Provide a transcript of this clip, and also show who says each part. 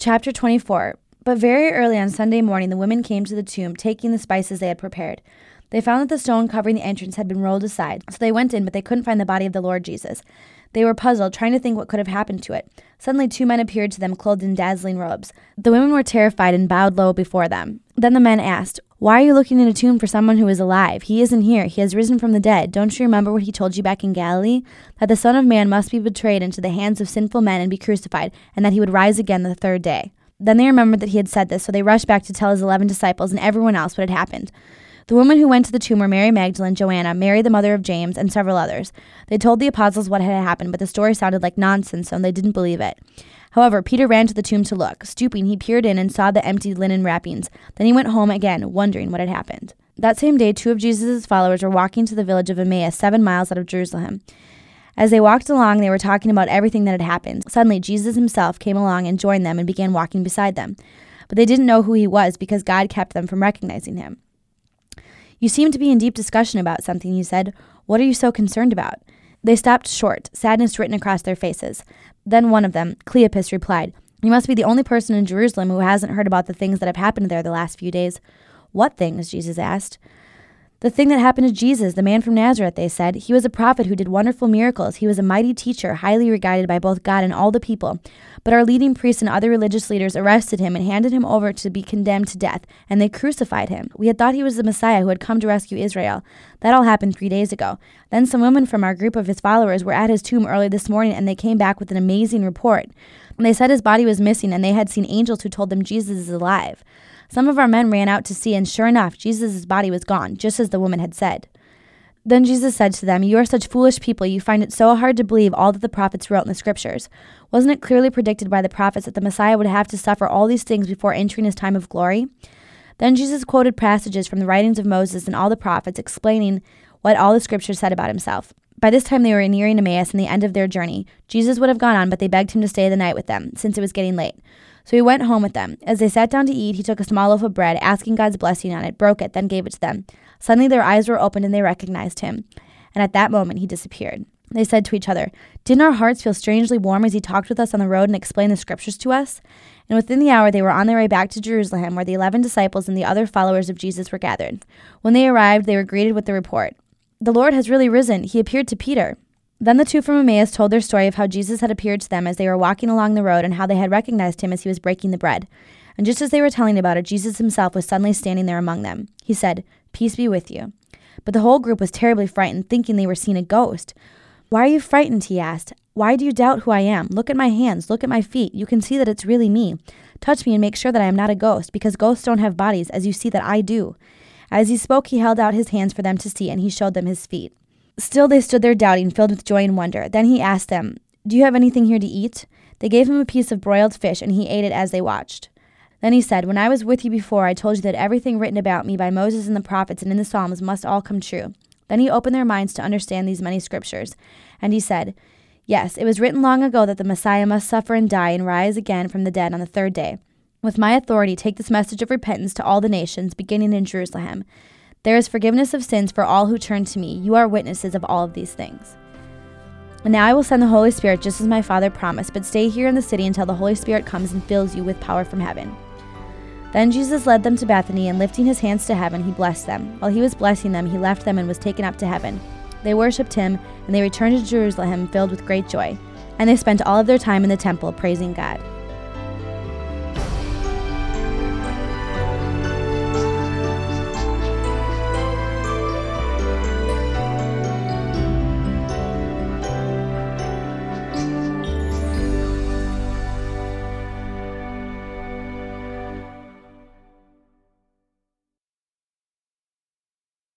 Speaker 1: Chapter 24 But very early on Sunday morning, the women came to the tomb, taking the spices they had prepared. They found that the stone covering the entrance had been rolled aside, so they went in, but they couldn't find the body of the Lord Jesus. They were puzzled, trying to think what could have happened to it. Suddenly, two men appeared to them, clothed in dazzling robes. The women were terrified and bowed low before them. Then the men asked, Why are you looking in a tomb for someone who is alive? He isn't here. He has risen from the dead. Don't you remember what he told you back in Galilee? That the Son of Man must be betrayed into the hands of sinful men and be crucified, and that he would rise again the third day. Then they remembered that he had said this, so they rushed back to tell his eleven disciples and everyone else what had happened. The women who went to the tomb were Mary Magdalene, Joanna, Mary the mother of James, and several others. They told the apostles what had happened, but the story sounded like nonsense, so they didn't believe it. However, Peter ran to the tomb to look. Stooping, he peered in and saw the empty linen wrappings. Then he went home again, wondering what had happened. That same day, two of Jesus' followers were walking to the village of Emmaus, seven miles out of Jerusalem. As they walked along, they were talking about everything that had happened. Suddenly, Jesus himself came along and joined them and began walking beside them. But they didn't know who he was because God kept them from recognizing him. You seem to be in deep discussion about something, he said. What are you so concerned about? They stopped short, sadness written across their faces. Then one of them, Cleopas, replied, You must be the only person in Jerusalem who hasn't heard about the things that have happened there the last few days. What things? Jesus asked. The thing that happened to Jesus, the man from Nazareth, they said. He was a prophet who did wonderful miracles. He was a mighty teacher, highly regarded by both God and all the people. But our leading priests and other religious leaders arrested him and handed him over to be condemned to death, and they crucified him. We had thought he was the Messiah who had come to rescue Israel. That all happened three days ago. Then some women from our group of his followers were at his tomb early this morning, and they came back with an amazing report. They said his body was missing, and they had seen angels who told them Jesus is alive. Some of our men ran out to see, and sure enough, Jesus' body was gone, just as the woman had said. Then Jesus said to them, You are such foolish people, you find it so hard to believe all that the prophets wrote in the scriptures. Wasn't it clearly predicted by the prophets that the Messiah would have to suffer all these things before entering his time of glory? Then Jesus quoted passages from the writings of Moses and all the prophets, explaining what all the scriptures said about himself. By this time they were nearing Emmaus and the end of their journey. Jesus would have gone on, but they begged him to stay the night with them, since it was getting late. So he went home with them. As they sat down to eat, he took a small loaf of bread, asking God's blessing on it, broke it, then gave it to them. Suddenly their eyes were opened and they recognized him. And at that moment he disappeared. They said to each other, Didn't our hearts feel strangely warm as he talked with us on the road and explained the scriptures to us? And within the hour they were on their way back to Jerusalem, where the eleven disciples and the other followers of Jesus were gathered. When they arrived, they were greeted with the report The Lord has really risen. He appeared to Peter. Then the two from Emmaus told their story of how Jesus had appeared to them as they were walking along the road and how they had recognized him as he was breaking the bread. And just as they were telling about it, Jesus himself was suddenly standing there among them. He said, Peace be with you. But the whole group was terribly frightened, thinking they were seeing a ghost. Why are you frightened? he asked. Why do you doubt who I am? Look at my hands, look at my feet. You can see that it's really me. Touch me and make sure that I am not a ghost, because ghosts don't have bodies, as you see that I do. As he spoke, he held out his hands for them to see, and he showed them his feet. Still they stood there doubting, filled with joy and wonder. Then he asked them, Do you have anything here to eat? They gave him a piece of broiled fish, and he ate it as they watched. Then he said, When I was with you before, I told you that everything written about me by Moses and the prophets and in the Psalms must all come true. Then he opened their minds to understand these many scriptures. And he said, Yes, it was written long ago that the Messiah must suffer and die and rise again from the dead on the third day. With my authority, take this message of repentance to all the nations, beginning in Jerusalem. There is forgiveness of sins for all who turn to me. You are witnesses of all of these things. And now I will send the Holy Spirit just as my Father promised, but stay here in the city until the Holy Spirit comes and fills you with power from heaven. Then Jesus led them to Bethany, and lifting his hands to heaven, he blessed them. While he was blessing them, he left them and was taken up to heaven. They worshipped him, and they returned to Jerusalem filled with great joy. And they spent all of their time in the temple praising God.